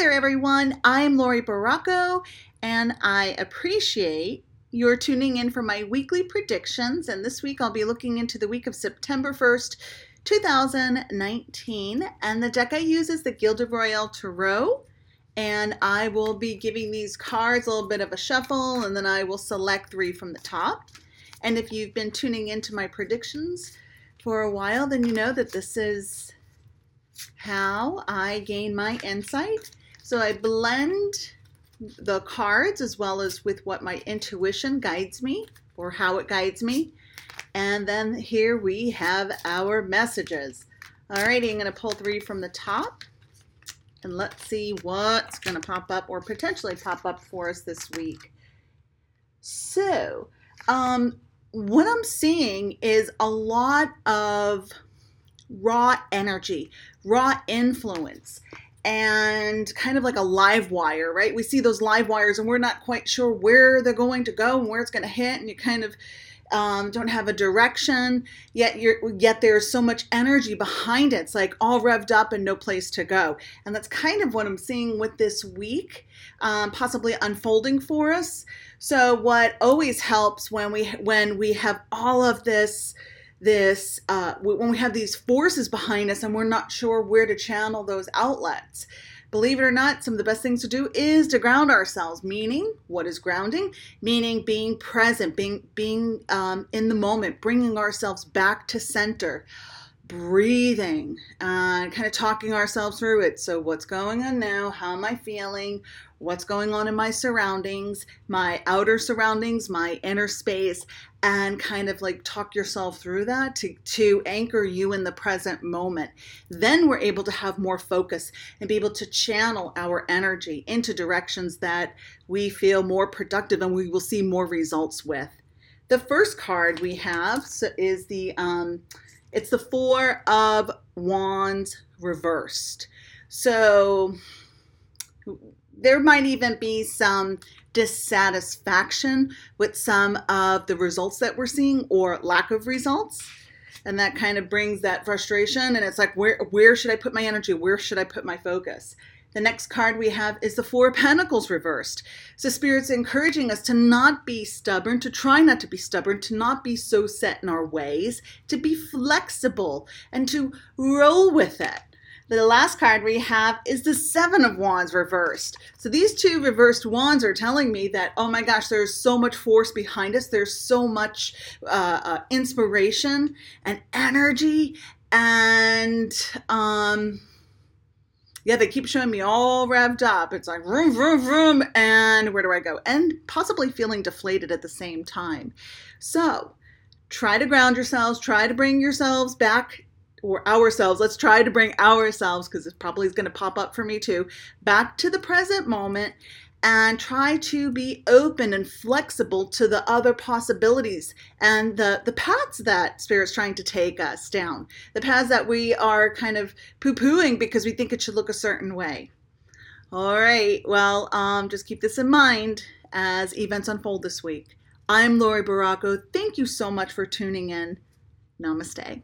there, everyone. I'm Lori Baracco, and I appreciate your tuning in for my weekly predictions. And this week I'll be looking into the week of September 1st, 2019. And the deck I use is the Gilded Royal Tarot. And I will be giving these cards a little bit of a shuffle, and then I will select three from the top. And if you've been tuning into my predictions for a while, then you know that this is how I gain my insight. So I blend the cards as well as with what my intuition guides me or how it guides me. And then here we have our messages. Alrighty, I'm going to pull three from the top. And let's see what's going to pop up or potentially pop up for us this week. So, um, what I'm seeing is a lot of raw energy, raw influence, and kind of like a live wire, right? We see those live wires and we're not quite sure where they're going to go and where it's going to hit, and you kind of um, don't have a direction. Yet you're yet there's so much energy behind it. It's like all revved up and no place to go. And that's kind of what I'm seeing with this week, um, possibly unfolding for us. So what always helps when we when we have all of this this uh, when we have these forces behind us and we're not sure where to channel those outlets. Believe it or not some of the best things to do is to ground ourselves. Meaning what is grounding? Meaning being present being being um, in the moment bringing ourselves back to center breathing and uh, kind of talking ourselves through it. So, what's going on now? How am I feeling? What's going on in my surroundings, my outer surroundings, my inner space, and kind of like talk yourself through that to, to anchor you in the present moment. Then we're able to have more focus and be able to channel our energy into directions that we feel more productive and we will see more results with. The first card we have is the um, it's the Four of Wands reversed. So there might even be some dissatisfaction with some of the results that we're seeing or lack of results. And that kind of brings that frustration. And it's like, where, where should I put my energy? Where should I put my focus? The next card we have is the Four of Pentacles reversed. So, Spirit's encouraging us to not be stubborn, to try not to be stubborn, to not be so set in our ways, to be flexible, and to roll with it. The last card we have is the Seven of Wands reversed. So these two reversed wands are telling me that, oh my gosh, there's so much force behind us. There's so much uh, uh, inspiration and energy and um, yeah, they keep showing me all revved up. It's like vroom, vroom, vroom, and where do I go? And possibly feeling deflated at the same time. So try to ground yourselves, try to bring yourselves back, or ourselves. Let's try to bring ourselves, because it probably is going to pop up for me too, back to the present moment and try to be open and flexible to the other possibilities and the, the paths that spirit's trying to take us down the paths that we are kind of poo-pooing because we think it should look a certain way. All right well um, just keep this in mind as events unfold this week. I'm lori baracco. Thank you so much for tuning in. Namaste